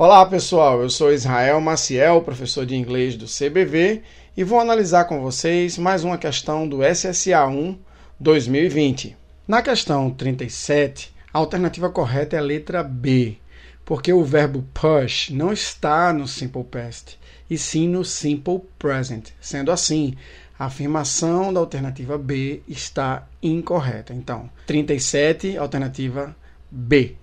Olá pessoal, eu sou Israel Maciel, professor de inglês do CBV e vou analisar com vocês mais uma questão do SSA 1 2020. Na questão 37, a alternativa correta é a letra B, porque o verbo push não está no simple past, e sim no simple present. Sendo assim, a afirmação da alternativa B está incorreta. Então, 37, alternativa B.